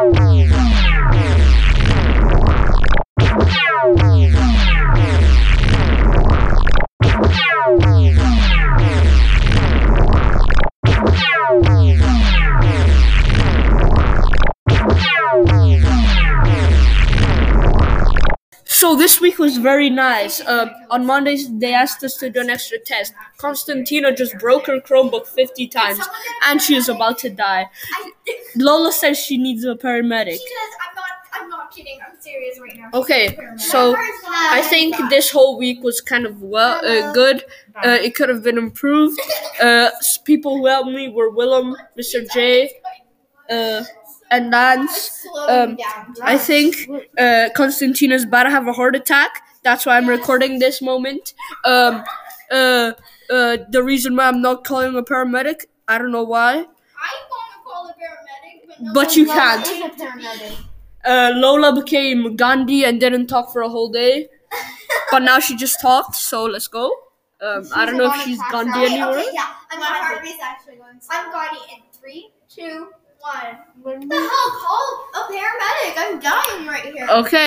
Bye. So this week was very nice. Um, on Mondays, they asked us to do an extra test. Constantina just broke her Chromebook 50 times, and she is about to die. Lola says she needs a paramedic. She does. I'm not. I'm not kidding. I'm serious right now. Okay, so I think this whole week was kind of well uh, good. Uh, it could have been improved. Uh, people who helped me were Willem, Mr. J, uh, and Lance. Um, I think uh, Constantina's about to have a heart attack. That's why I'm recording this moment. Um, uh, uh, the reason why I'm not calling a paramedic, I don't know why. I want to call a paramedic, but, no But you can't. Uh, Lola became Gandhi and didn't talk for a whole day, but now she just talked. So let's go. Um, I don't know if she's Gandhi anymore. okay, yeah. I'm My heart rate's actually going. slow. I'm Gandhi in three, two, one. What the hell? Call a paramedic. I'm dying right here. Okay.